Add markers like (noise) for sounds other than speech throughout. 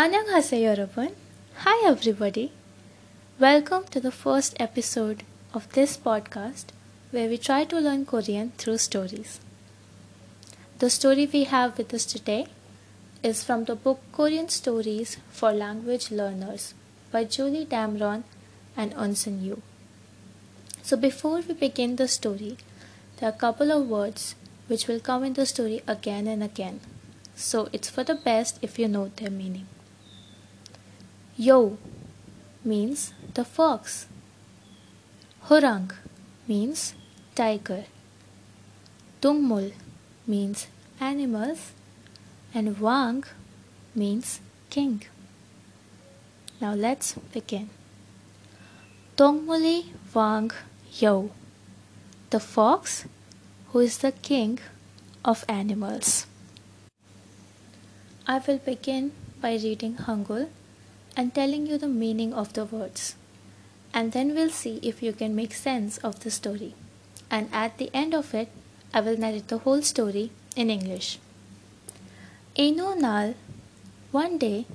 안녕하세요, 여러분. Hi, everybody. Welcome to the first episode of this podcast where we try to learn Korean through stories. The story we have with us today is from the book Korean Stories for Language Learners by Julie Damron and Unsun Yu. So, before we begin the story, there are a couple of words which will come in the story again and again. So, it's for the best if you know their meaning. Yo means the fox. Hurang means tiger. Tungmul means animals. And Wang means king. Now let's begin. Tongmuli Wang Yo, the fox who is the king of animals. I will begin by reading Hangul and telling you the meaning of the words. And then we'll see if you can make sense of the story. And at the end of it, I will narrate the whole story in English. Eno Nal, one day,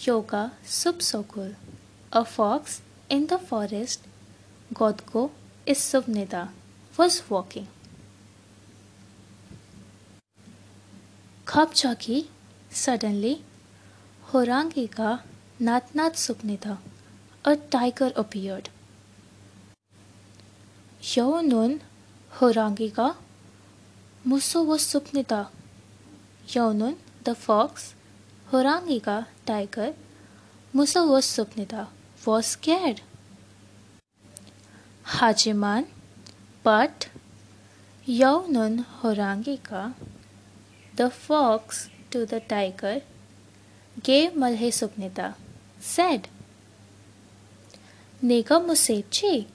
Yoga Subsokul, a fox in the forest, Godko is Subnida, was walking. Khapchaki, suddenly, Horangika नाथनाथ सुपनिधा a tiger appeared यौ नुन हो रांगिका मुसो व सुपनिता यौनुन the fox हो रांगिका tiger मुसो व सुपनिता वॉज़ केयर हाजिमान बट यौ नुन हो रांगिका the fox to the tiger गे मल्हे सुपनिता said. Nega Musechi,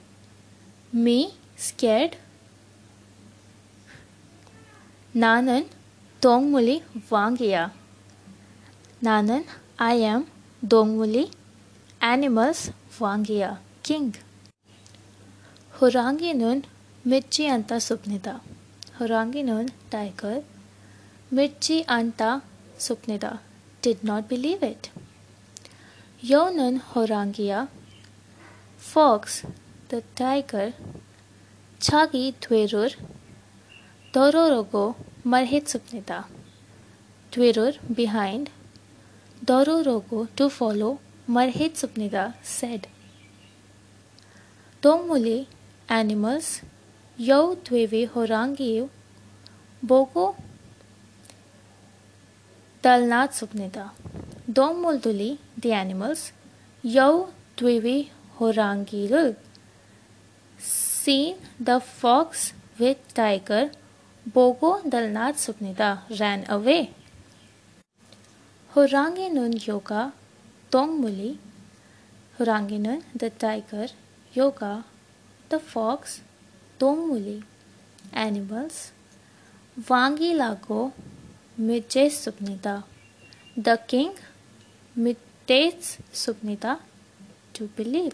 me scared? Nanan Dongmuli Wangia. Nanan, I am Dongmuli, animals Wangia, king. Huranginun Mirchi Anta Supnida. Huranginun, tiger. Mirchi Anta Supnida did not believe it. Yonan Horangia, Fox, the tiger, Chagi Dwerur, Dororogo Marhit. Dwerur behind, Dororogo to follow, Marhit Supnita said. Dongmuli animals, Yo Dwevi Horangiu, Bogo Dalnat Supnita. Dongmulduli the animals, Yau Dwivi Horangilul. Seen the fox with tiger, Bogo Dalnat Supnida ran away. Horanginun Yoga, Tongmuli, Horanginun the tiger, Yoga, the fox, Tongmuli, animals, Wangilago, Mijay Supnida, the king Mitates Supnita to believe.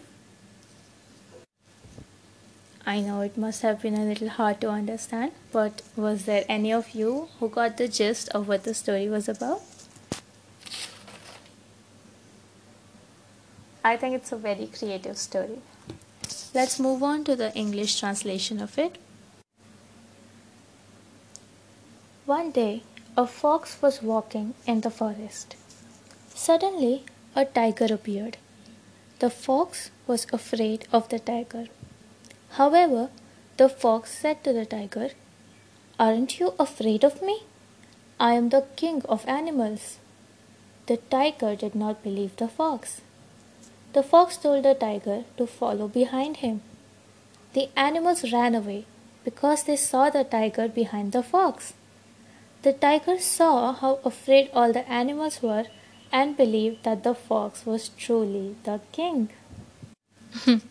I know it must have been a little hard to understand, but was there any of you who got the gist of what the story was about? I think it's a very creative story. Let's move on to the English translation of it. One day, a fox was walking in the forest. Suddenly, a tiger appeared. The fox was afraid of the tiger. However, the fox said to the tiger, Aren't you afraid of me? I am the king of animals. The tiger did not believe the fox. The fox told the tiger to follow behind him. The animals ran away because they saw the tiger behind the fox. The tiger saw how afraid all the animals were and believed that the fox was truly the king. (laughs)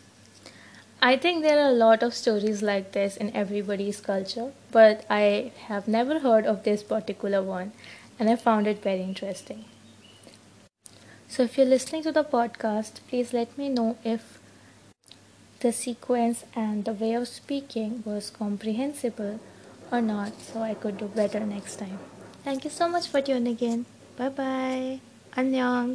I think there are a lot of stories like this in everybody's culture, but I have never heard of this particular one and I found it very interesting. So, if you're listening to the podcast, please let me know if the sequence and the way of speaking was comprehensible or not so I could do better next time. Thank you so much for tuning in. Bye bye. 안녕.